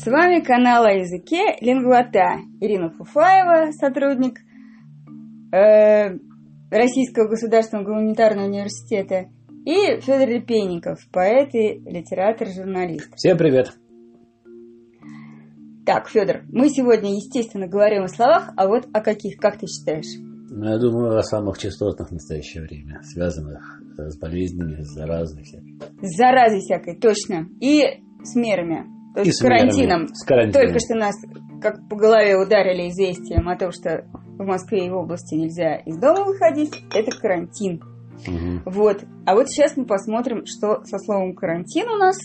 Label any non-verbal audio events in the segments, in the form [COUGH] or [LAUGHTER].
С вами канал о языке Лингвата. Ирина Фуфаева, сотрудник э, Российского государственного гуманитарного университета, и Федор Репейников, поэт и литератор, журналист. Всем привет! Так, Федор, мы сегодня, естественно, говорим о словах, а вот о каких, как ты считаешь? Ну, я думаю, о самых частотных в настоящее время, связанных с болезнями, с заразой всякой. С заразой всякой, точно. И с мерами. Есть И с, карантином. с карантином. Только что нас как по голове ударили известием о том, что в Москве и в области нельзя из дома выходить. Это карантин. Мгм. Вот. А вот сейчас мы посмотрим, что со словом карантин у нас,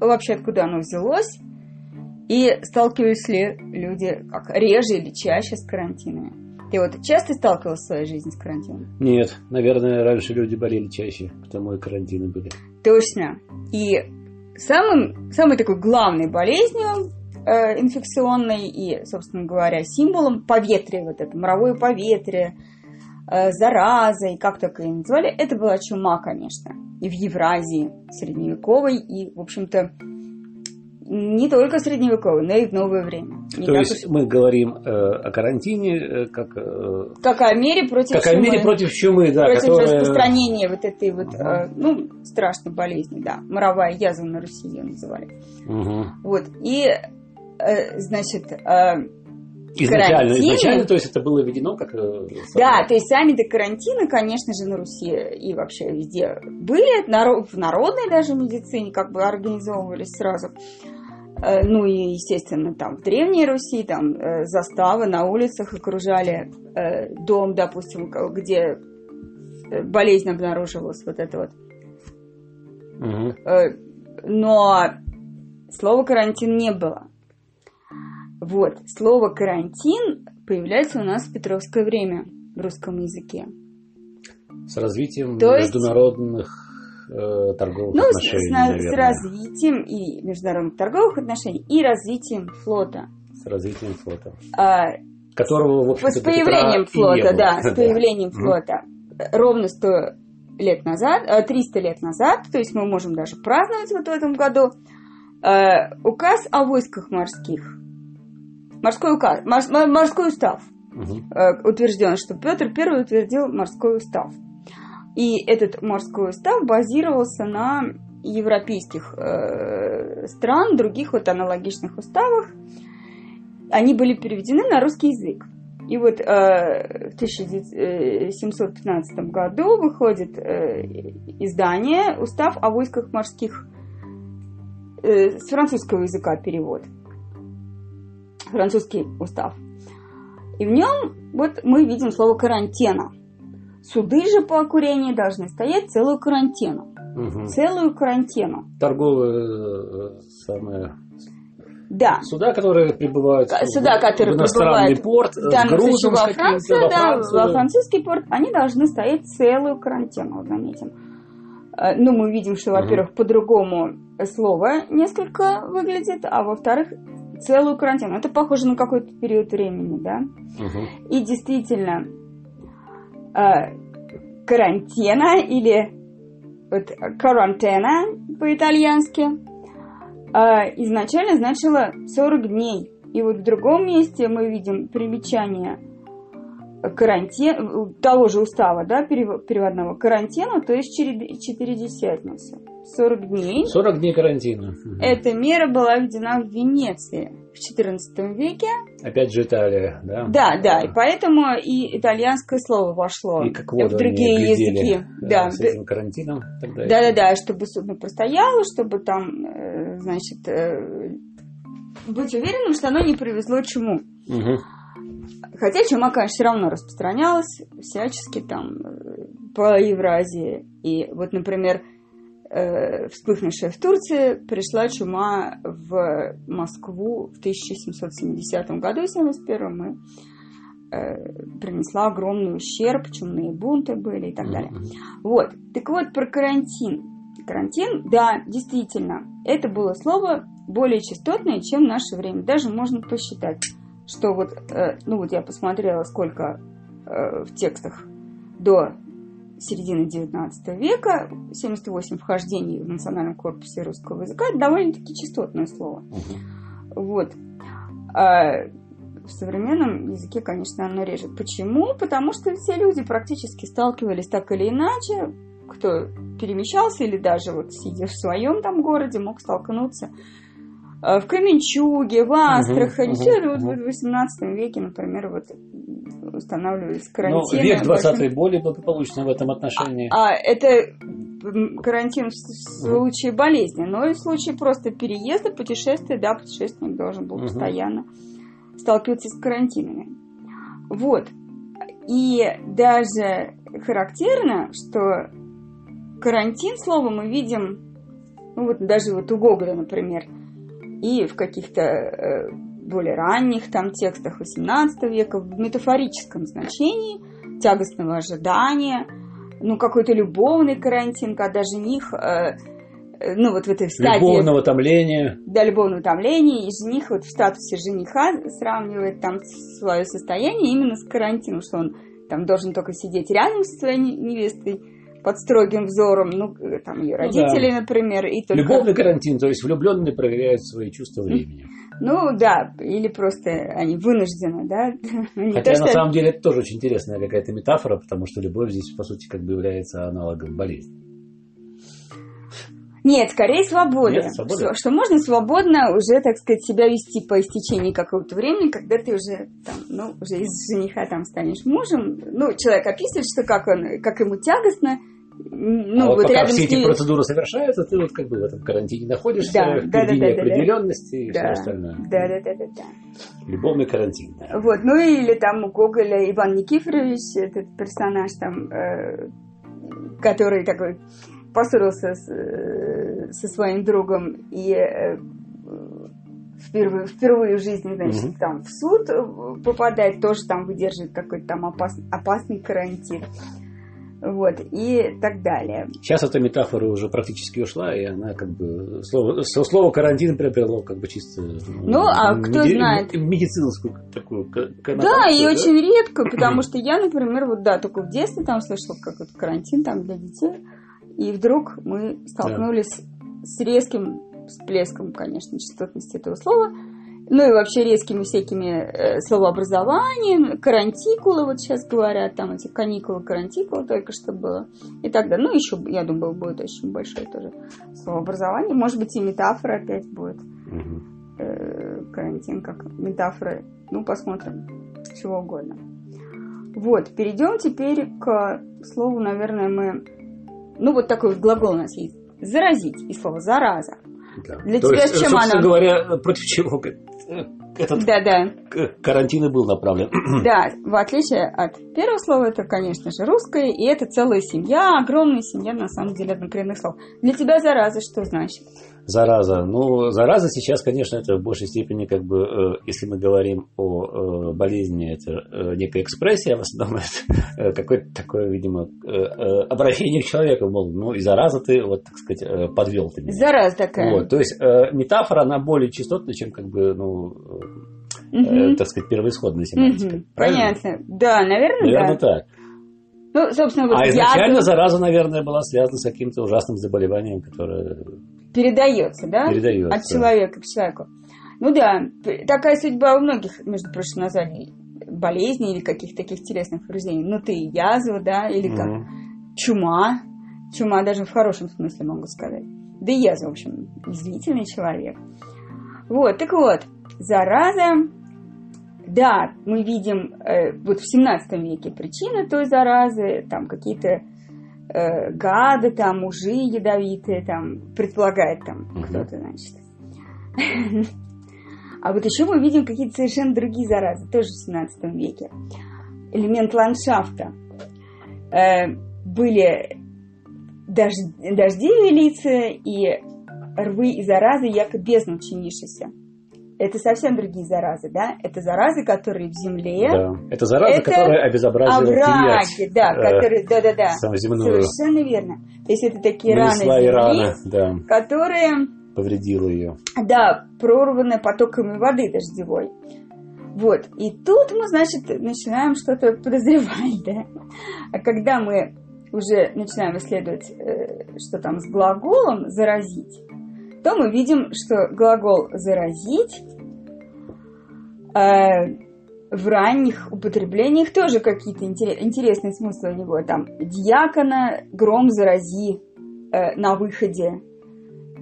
вообще откуда оно взялось, и сталкивались ли люди как реже или чаще с карантинами. Ты вот часто сталкивался в своей жизни с карантином? Нет, наверное, раньше люди болели чаще, потому и карантины были. Точно. И самым, самой такой главной болезнью э, инфекционной и, собственно говоря, символом поветрия, вот это моровое поветрие, э, и как только ее называли, это была чума, конечно. И в Евразии средневековой, и, в общем-то, не только средневековой, но и в новое время. Не То есть мы говорим э, о карантине э, как, э, уж- как о мере против как о чумы. мере против чумы, да, против которая... распространения вот этой вот, Мгм. э, ну, страшной болезни, да, моровая язва на Руси ее называли. Мгм. Вот, и, э, значит, э, Изначально, карантин. изначально, то есть это было введено как... э, да, то есть сами-то карантины, конечно же, на Руси и вообще везде были, в народной даже медицине как бы организовывались сразу. Э, Ну и, естественно, там в Древней Руси, там э, заставы на улицах окружали э, дом, допустим, где болезнь обнаруживалась, вот это вот. Э, но слова карантин не было. Вот, слово карантин появляется у нас в Петровское время в русском языке. С развитием То международных э, торговых Ну, с, отношений, с с развитием и международных торговых отношений, и развитием флота. С развитием флота. А, Которого, в общем-то, с появлением флота, да, с появлением флота. Ровно 100 лет назад, э, 300 лет назад, то есть мы можем даже праздновать вот в этом году, э, указ о войсках морских. Морской указ, морской устав Мгм. э, утвержден, что Петр I утвердил морской устав. И этот морской устав базировался на европейских э, стран, других вот аналогичных уставах. Они были переведены на русский язык. И вот э, в 1715 году выходит э, издание «Устав о войсках морских» э, с французского языка перевод. Французский устав. И в нем вот мы видим слово карантина. Суды же по курению должны стоять целую карантину. Мгм. Целую карантину. Торговые э, самые Да. суда, которые прибывают К- в- суда, которые в иностранный прибывают порт В с данном случае грузом во с Францию, во да, во французский порт, они должны стоять целую карантину, вот заметим. Э, Ну, мы видим, что, во-первых, по-другому слово несколько выглядит, а во-вторых, целую карантину. Это похоже на какой-то период времени, да? Мгм. И действительно, э, карантина или вот карантена по-итальянски э, изначально значило 40 дней. И вот в другом месте мы видим примечание карантин, того же устава, да, перев- переводного карантина, то есть четыредесятница. 40 дней. 40 дней карантина. Эта мера была введена в Венеции в XIV веке. Опять же Италия, да? Да, да, и поэтому и итальянское слово вошло И как в воду другие они глядели, языки. Да, с этим карантином. тогда да, да, еще. да, чтобы судно простояло, чтобы там, э, значит, э, быть уверенным, что оно не привезло чуму. Мгм. Хотя чума, конечно, все равно распространялась всячески там э, по Евразии. И вот, например, вспыхнувшая в Турции, пришла чума в Москву в 1770 году, 71 и э, принесла огромный ущерб, чумные бунты были и так далее. Вот. Так вот, про карантин. Карантин, да, действительно, это было слово более частотное, чем в наше время. Даже можно посчитать, что вот, э, ну вот я посмотрела, сколько э, в текстах до середины 19 века, 78 вхождений в национальном корпусе русского языка, это довольно-таки частотное слово. Мгм. Вот. А в современном языке, конечно, оно реже. Почему? Потому что все люди практически сталкивались так или иначе, кто перемещался или даже вот сидя в своем там городе, мог столкнуться в Кременчуге, в Астрахани. Угу, все угу, вот в 18 веке, например, вот устанавливались карантины. Ну, век 20 большим... более благополучный в этом отношении. А, а это карантин в случае болезни, но и в случае просто переезда, путешествия, да, путешественник должен был угу. постоянно сталкиваться с карантинами. Вот. И даже характерно, что карантин, слово мы видим, ну вот даже вот у Гоголя, например, и в каких-то э, более ранних там текстах XVIII века в метафорическом значении тягостного ожидания, ну какой-то любовный карантин, когда жених, э, э, ну вот в этой стадии... Любовного томления. Да, любовного томления, и жених вот в статусе жениха сравнивает там свое состояние именно с карантином, что он там должен только сидеть рядом со своей невестой, под строгим взором, ну, там, ее родители, ну, да. например. И только... Любовный карантин, то есть влюбленные проверяют свои чувства времени. Ну, да, или просто они вынуждены, да. [LAUGHS] Не Хотя, то, на что... самом деле, это тоже очень интересная какая-то метафора, потому что любовь здесь, по сути, как бы является аналогом болезни. Нет, скорее свобода. Нет, свобода. Что, что можно свободно уже, так сказать, себя вести по истечении какого-то времени, когда ты уже там, ну, уже из жениха там станешь мужем. Ну, человек описывает, что как он, как ему тягостно. Ну, а вот, вот пока все эти ним... процедуры совершаются, ты вот как бы в этом карантине находишься, да, в да, да, да, определенности да, и да, все остальное. Да, да, да, да, да. Любовный карантин. Да. Вот, ну или там у Гоголя Иван Никифорович, этот персонаж там, э, который такой поссорился с, э, со своим другом и э, впервые, впервые в жизни, значит, угу. там в суд э, попадает, тоже там выдерживает какой-то там опасный, опасный карантин. Вот, и так далее. Сейчас эта метафора уже практически ушла, и она как бы слово, слово карантин приобрело как бы чисто ну, а кто меди, знает медицинскую такую Да, и да? очень редко, потому что я, например, вот да, только в детстве там слышала, как вот карантин там для детей. И вдруг мы столкнулись да. С резким всплеском, конечно, частотности этого слова. Ну и вообще резкими всякими э, словообразованиями, карантикулы, вот сейчас говорят, там эти каникулы, карантикулы только что было. И так далее. Ну, еще, я думаю, будет очень большое тоже словообразование. Может быть, и метафора опять будет. Угу. Карантин как метафора. Ну, посмотрим. Чего угодно. Вот, перейдем теперь к слову, наверное, мы ну, вот такой вот глагол у нас есть. Заразить. И слово зараза. Да. Для То тебя есть, чем оно? говоря, против чего этот да, да. карантин и был направлен. [CLEARS THROAT] Да, в отличие от первого слова, это, конечно же, русское, и это целая семья, огромная семья, на самом деле, однокоренных слов. Для тебя зараза что значит? Зараза. Ну, зараза сейчас, конечно, это в большей степени, как бы, э, если мы говорим о э, болезни, это э, некая экспрессия, в основном [LAUGHS] это какое-то такое, видимо, обращение к человеку, мол, ну, и зараза ты, вот, так сказать, подвел ты меня. Зараза такая. Вот, то есть метафора, она более частотная, чем, как бы, ну, угу. так сказать, первоисходная семантика. Угу. Понятно. Да, наверное, Наверное, да. так. Ну, собственно, вот а изначально я... зараза, наверное, была связана с каким-то ужасным заболеванием, которое передается, да? Передается. От человека к человеку. Ну да, такая судьба у многих, между прочим, названий болезней или каких-то таких телесных повреждений. Ну ты язва, да, или как угу. чума. Чума даже в хорошем смысле могу сказать. Да и язва, в общем, извительный человек. Вот, так вот, зараза, да, мы видим э, вот в 17 веке причины той заразы, там какие-то э, гады, там, мужи ядовитые, там, предполагает там угу. кто-то, значит. А вот еще мы видим какие-то совершенно другие заразы, тоже в 17 веке. Элемент ландшафта. Э, были дожди, дожди велицы и рвы и заразы, якобы бездну чинившиеся это совсем другие заразы, да? Это заразы, которые в земле. Да. Это заразы, это которые обезобразили овраги, да, э, которые, да, да, да. Совершенно верно. То есть это такие раны земли, раны, да. которые повредило ее. Да, прорваны потоками воды дождевой. Вот. И тут мы, значит, начинаем что-то подозревать, [LAUGHS] да? А когда мы уже начинаем исследовать, э, что там с глаголом «заразить», то мы видим, что глагол «заразить» э, в ранних употреблениях тоже какие-то интересные смыслы у него. Там «дьякона гром зарази» э, на выходе,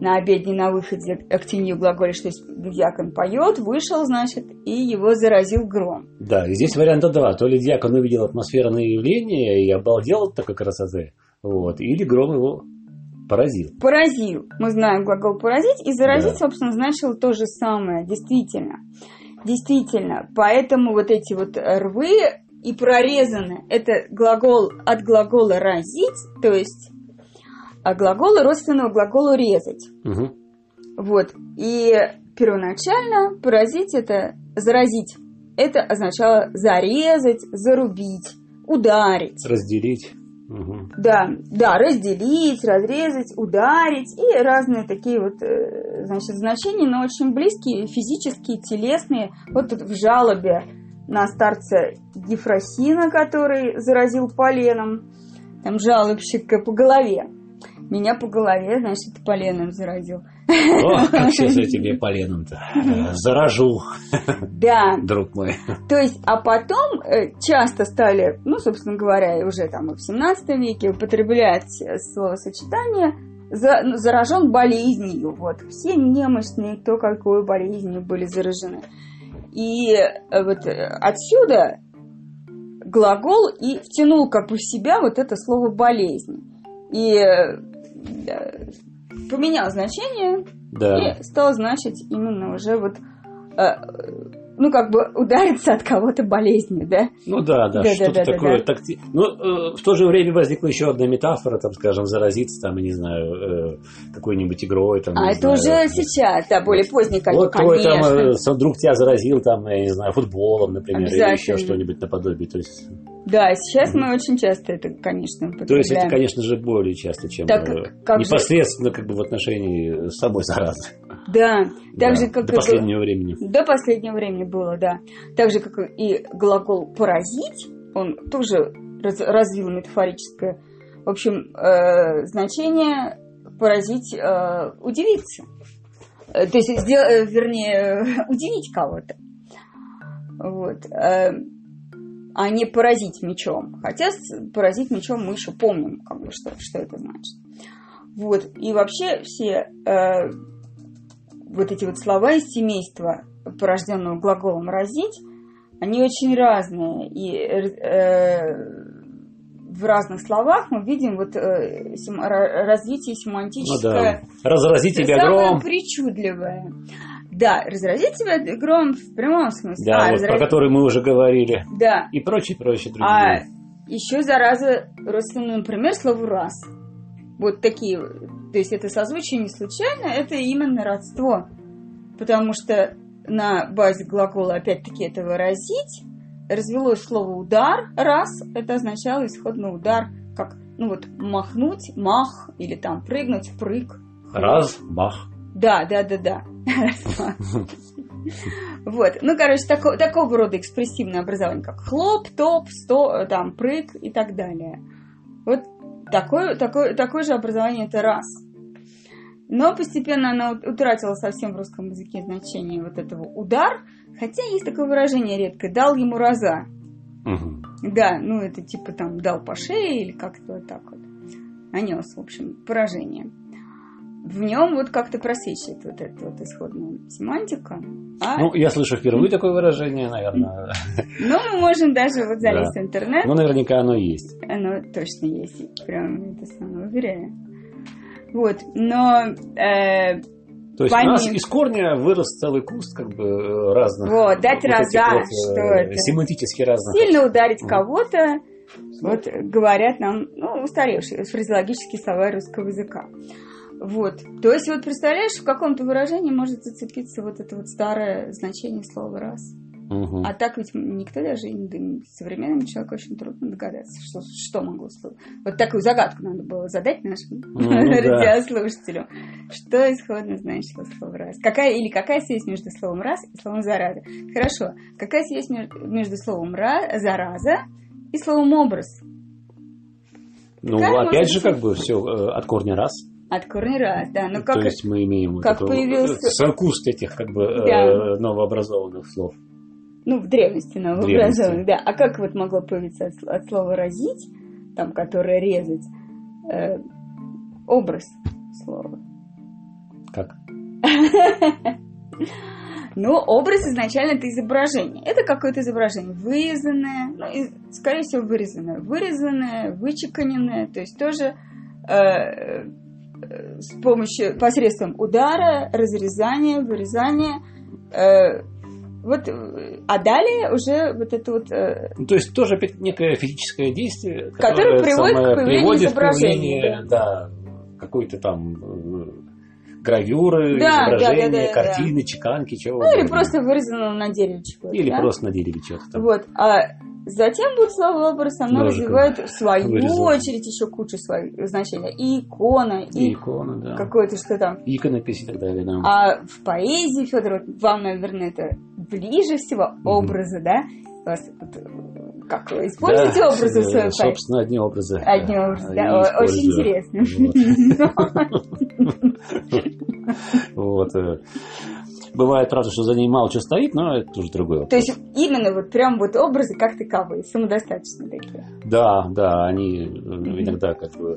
на обедне на выходе актинью глаголе, что есть дьякон поет, вышел, значит, и его заразил гром. Да, и здесь варианта два. То ли дьякон увидел атмосферное явление и обалдел от такой красоты, вот, или гром его поразил. Поразил. Мы знаем глагол поразить, и заразить, да. собственно, значило то же самое, действительно. Действительно. Поэтому вот эти вот рвы и прорезаны, это глагол от глагола разить, то есть а глаголы родственного глаголу резать. Угу. Вот. И первоначально поразить это заразить. Это означало зарезать, зарубить, ударить. Разделить. Угу. Да, да, разделить, разрезать, ударить и разные такие вот, э, значит, значения, но очень близкие, физические, телесные. Вот тут в жалобе на старца Ефросина, который заразил поленом, там жалобщик по голове. Меня по голове, значит, поленом заразил. Ох, как сейчас я тебе поленом-то заражу. Да. Друг мой. То есть, а потом э, часто стали, ну, собственно говоря, уже там в 17 веке употреблять словосочетание ну, заражен болезнью. Вот все немощные, кто какой болезнью были заражены. И э, вот э, отсюда глагол и втянул как бы в себя вот это слово болезнь. И поменял значение да. и стал значить именно уже вот э, ну, как бы удариться от кого-то болезнью, да? Ну да, да, да что-то да, такое. Да, да. Такти... Ну, э, в то же время возникла еще одна метафора, там, скажем, заразиться, там, я не знаю, э, какой-нибудь игрой. Там, а это знаю, уже сейчас, да, более поздний, конечно. Вот твой там, э, друг тебя заразил, там, я не знаю, футболом, например, или еще что-нибудь наподобие. То есть... Да, сейчас мы очень часто это, конечно, То есть это, конечно же, более часто, чем так, э, как непосредственно же... как бы в отношении с собой заразы. Да, [LAUGHS] так да, же, как до последнего времени. До последнего времени было, да. Так же, как и глагол «поразить», он тоже раз, развил метафорическое, в общем, э, значение «поразить», э, «удивиться». Э, то есть, сдел, э, вернее, [LAUGHS] удивить кого-то. Вот. Э, а не поразить мечом. Хотя поразить мечом мы еще помним, как бы, что, что это значит. Вот. И вообще все э, вот эти вот слова из семейства, порожденного глаголом «разить», они очень разные. И э, в разных словах мы видим вот э, сем, развитие семантическое. Ну, да. Разрази тебя гром. причудливое. Да, разразить тебя гром в прямом смысле. Да, а, вот разраз... про который мы уже говорили. Да. И прочее, прочее, другие. А еще зараза родственная, например, слово «раз». Вот такие то есть это созвучие не случайно, это именно родство. Потому что на базе глагола, опять-таки, это выразить, развелось слово удар, раз, это означало исходный удар, как, ну вот, махнуть, мах, или там прыгнуть, прыг. Раз, мах. Да, да, да, да. Вот, ну, короче, такого, рода экспрессивное образование, как хлоп, топ, сто, там, прыг и так далее. Вот Такое, такое, такое же образование это раз. Но постепенно она утратила совсем в русском языке значение вот этого удар, хотя есть такое выражение редкое, дал ему раза. Угу. Да, ну это типа там дал по шее или как-то вот так вот. Нанес, в общем, поражение. В нем вот как-то просвечивает вот эта вот исходная семантика. А... Ну, я слышу впервые такое выражение, наверное. Ну, мы можем даже вот залезть да. в интернет. Ну, наверняка оно есть. Оно точно есть. Прям это самое уверяю. Вот, но... Э, то есть помимо... у нас из корня вырос целый куст как бы э, разных... Вот, дать вот раза, вот, что э, это... Семантически разных. Сильно ударить кого-то, вот говорят нам, ну, устаревшие фразеологические слова русского языка. Вот. То есть, вот представляешь, в каком-то выражении может зацепиться вот это вот старое значение слова «раз». Угу. А так ведь никто даже, да, современному человеку очень трудно догадаться, что, что могло слово. Вот такую загадку надо было задать нашим ну, радиослушателям. Да. Что исходно значило слово «раз»? Какая, или какая связь между словом «раз» и словом «зараза»? Хорошо. Какая связь между словом «зараза» и словом «образ»? Ну, как опять же, как бы все э, от корня «раз». От корня раз, да. Ну, как, То есть мы имеем как вот появился... саркуст этих как бы да. э, новообразованных слов. Ну, в древности новообразованных, да. А как вот могло появиться от, от слова разить, там, которое резать, э, образ слова? Как? [LAUGHS] Ну, образ изначально это изображение. Это какое-то изображение вырезанное, ну, и, скорее всего, вырезанное. Вырезанное, вычеканенное, то есть тоже э, э, с помощью, посредством удара, разрезания, вырезания. Э, вот, а далее уже вот это вот... Э, ну, то есть тоже опять некое физическое действие, которое, которое приводит к появлению изображения. Да, какой-то там э, гравюры, да, изображения, да, да, да, картины, да. чеканки, чего Ну, или просто вырезано на дереве чего-то. Или да? просто на дереве чего-то. Вот. А затем будет слово образ, оно Ножиком развивает в свою вырезал. очередь еще кучу своих значений. И икона, и, и икона, да. какое-то что там. Иконопись и так далее, да. А в поэзии, Федор, вот вам, наверное, это ближе всего образы, mm-hmm. да? У вас как вы используете да, образы в своей поэзии? Собственно, одни образы. Одни образы, да. Очень интересно. Вот. [LAUGHS] [LAUGHS] Э, бывает, правда, что за ней мало что стоит, но это уже другое. То есть именно вот прям вот образы как таковые, самодостаточные такие. Да, да, они иногда как бы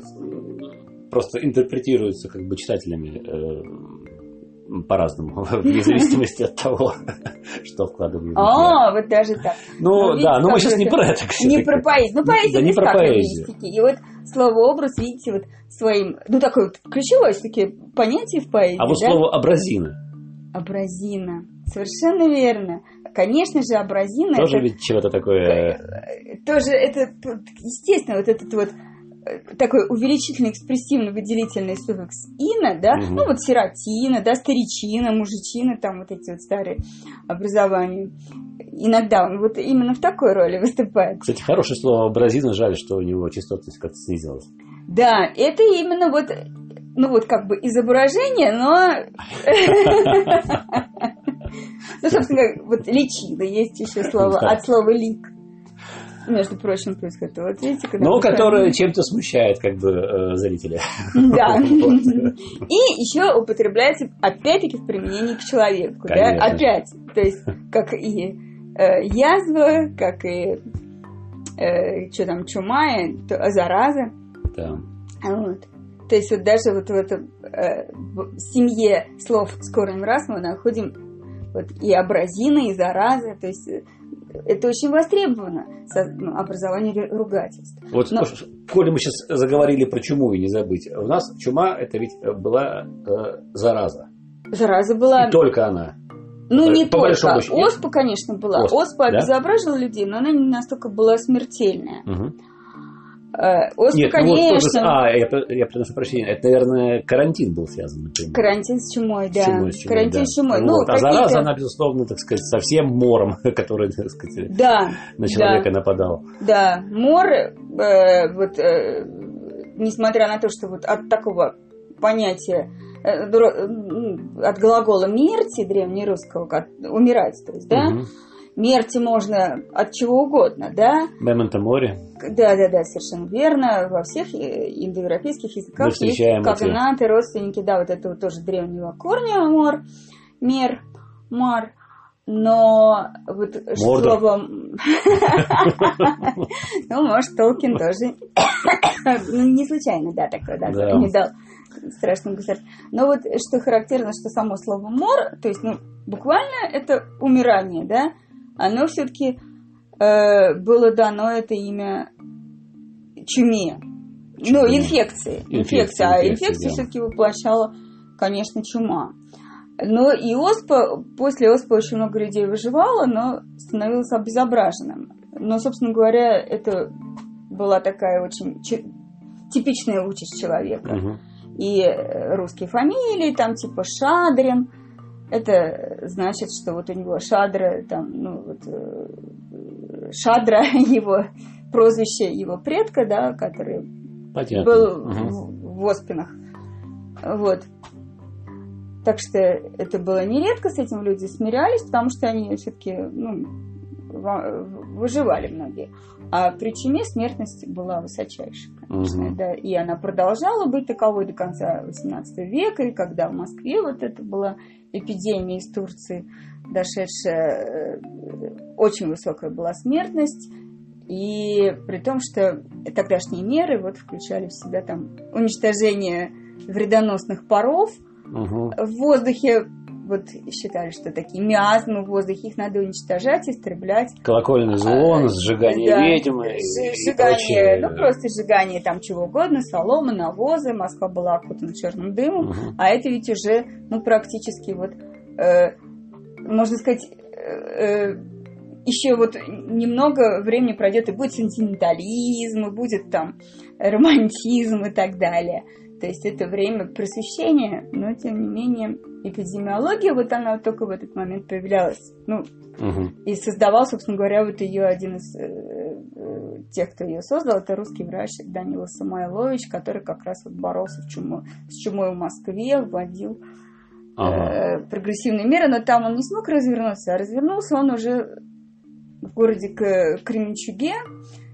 просто интерпретируются как бы читателями э, по-разному, [LAUGHS] вне зависимости от того, [LAUGHS] что вкладывают. А, вот даже так. Ну, ну да, но мы сейчас не про это. Не про поэзию. Ну, поэзия не про поэзию. И вот слово образ, видите, вот своим, ну, такое вот ключевое все-таки понятие в поэзии. А вот слово абразина. Абразина. Совершенно верно. Конечно же, абразина... Тоже это, ведь чего-то такое... Тоже это, естественно, вот этот вот такой увеличительный экспрессивно выделительный суффикс ина, да, угу. ну вот сиротина, да, старичина, мужичина, там вот эти вот старые образования. Иногда он вот именно в такой роли [LAUGHS] выступает. Кстати, хорошее слово абразина, жаль, что у него частотность как-то снизилась. Да, это именно вот, ну вот как бы изображение, но... [LAUGHS] Ну, собственно, вот личина, есть еще слово от слова лик между прочим, происходит. Вот видите, когда Но которое чем-то смущает как бы э, зрителя. Да. [LAUGHS] И еще употребляется опять-таки в применении к человеку. Да? Опять. То есть, как и э, язва, как и э, что там, чума, зараза. Да. Вот. То есть вот даже вот в этом э, в семье слов скорым раз мы находим вот и абразина, и зараза, то есть это очень востребовано, ну, образование ругательств. Вот, Но... коли мы сейчас заговорили про чуму, и не забыть, у нас чума это ведь была э, зараза. Зараза была. И только она. Ну, не по только. Оспа, конечно, была. Оспа, Оспа да? обезображила людей, но она не настолько была смертельная. Угу. Э, оспа, Нет, конечно. Ну, вот, а, я, я прошу прощения, это, наверное, карантин был связан, например. Карантин с чумой, да. С чумой, с чумой, карантин да. с чумой. Ну, вот. А зараза, она, безусловно, так сказать, совсем мором, [LAUGHS] который, так сказать, да, на человека да. нападал. Да, мор, э, вот, э, несмотря на то, что вот от такого понятия э, от глагола мерти древнерусского, умирать, то есть, да, угу Мерти можно от чего угодно, да? Мементо море. Да, да, да, совершенно верно. Во всех э, индоевропейских языках есть когнаты, родственники, да, вот этого тоже древнего корня мор, мер, мар. Но вот Мордор. словом... [LAUGHS] Ну, может, Толкин тоже [COUGHS] ну, не случайно, да, такое, да, не дал страшным государством. Но вот что характерно, что само слово мор, то есть, ну, буквально это умирание, да, оно все-таки э, было дано это имя чуме. Ну, чуме. Ну, инфекции. Инфекция. А инфекция да. все-таки воплощала, конечно, чума. Но и оспа, после оспы очень много людей выживало, но становилось обезображенным. Но, собственно говоря, это была такая очень типичная участь человека. Угу. И русские фамилии, там типа Шадрин, это значит, что вот у него Шадра, там, ну, вот, э, Шадра, [LAUGHS] его прозвище его предка, да, который Понятно. был угу. в, в Оспинах. Вот. Так что это было нередко, с этим люди смирялись, потому что они все-таки ну, выживали многие. А при чуме смертность была высочайшая. Угу. Да, и она продолжала быть таковой до конца XVIII века, и когда в Москве вот это была эпидемия из Турции, дошедшая, э, очень высокая была смертность, и при том, что тогдашние меры вот включали в себя там уничтожение вредоносных паров угу. в воздухе, вот считали, что такие миазмы в воздухе, их надо уничтожать, истреблять. Колокольный звон, а, сжигание да, ведьмы. Сжигание, ну просто сжигание там чего угодно, соломы, навозы, Москва была окутана черным дымом, угу. а это ведь уже, ну практически вот, э, можно сказать, э, э еще вот немного времени пройдет, и будет сентиментализм, и будет там романтизм и так далее. То есть это время просвещения, но тем не менее эпидемиология, вот она вот только в этот момент появлялась. Ну, угу. и создавал, собственно говоря, вот ее один из э, э, тех, кто ее создал, это русский врач Данила Самойлович, который как раз вот боролся в чумой, с чумой в Москве, вводил ага. э, прогрессивные меры, но там он не смог развернуться, а развернулся он уже в городе Кременчуге,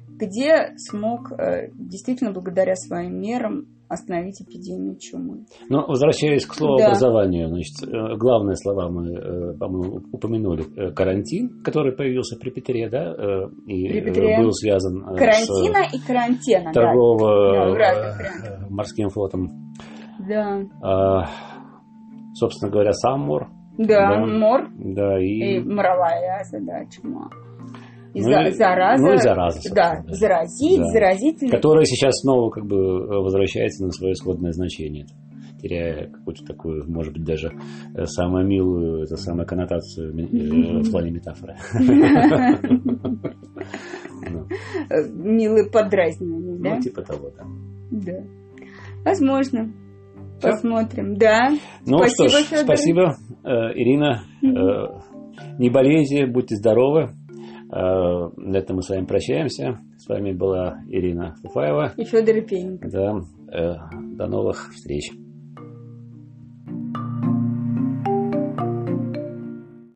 где смог э, действительно благодаря своим мерам остановить эпидемию чумы. Но возвращаясь к слову да. образованию, значит, э, главные слова мы, э, по-моему, упомянули. Карантин, который появился при Петре, да, и при Петре. был связан Карантина с и карантина, торгово да, морским флотом. Да. А, собственно говоря, сам мор. Да, да, мор. Да, и... и моровая да, чума. И ну, за, зараза, ну и зараза. Да, да, заразить, да. заразительный. Которая сейчас снова как бы возвращается на свое исходное значение теряя какую-то такую, может быть, даже э, самую милую, это самую коннотацию э, в плане метафоры. [LAUGHS] Милые подразнивания, да? Ну, типа того, да. Да. Возможно. Посмотрим, да. Ну спасибо, что ж, спасибо, э, Ирина. Не болейте, будьте здоровы. Э, на этом мы с вами прощаемся. С вами была Ирина Фуфаева. И Федор Пенников. Да. Э, до новых встреч.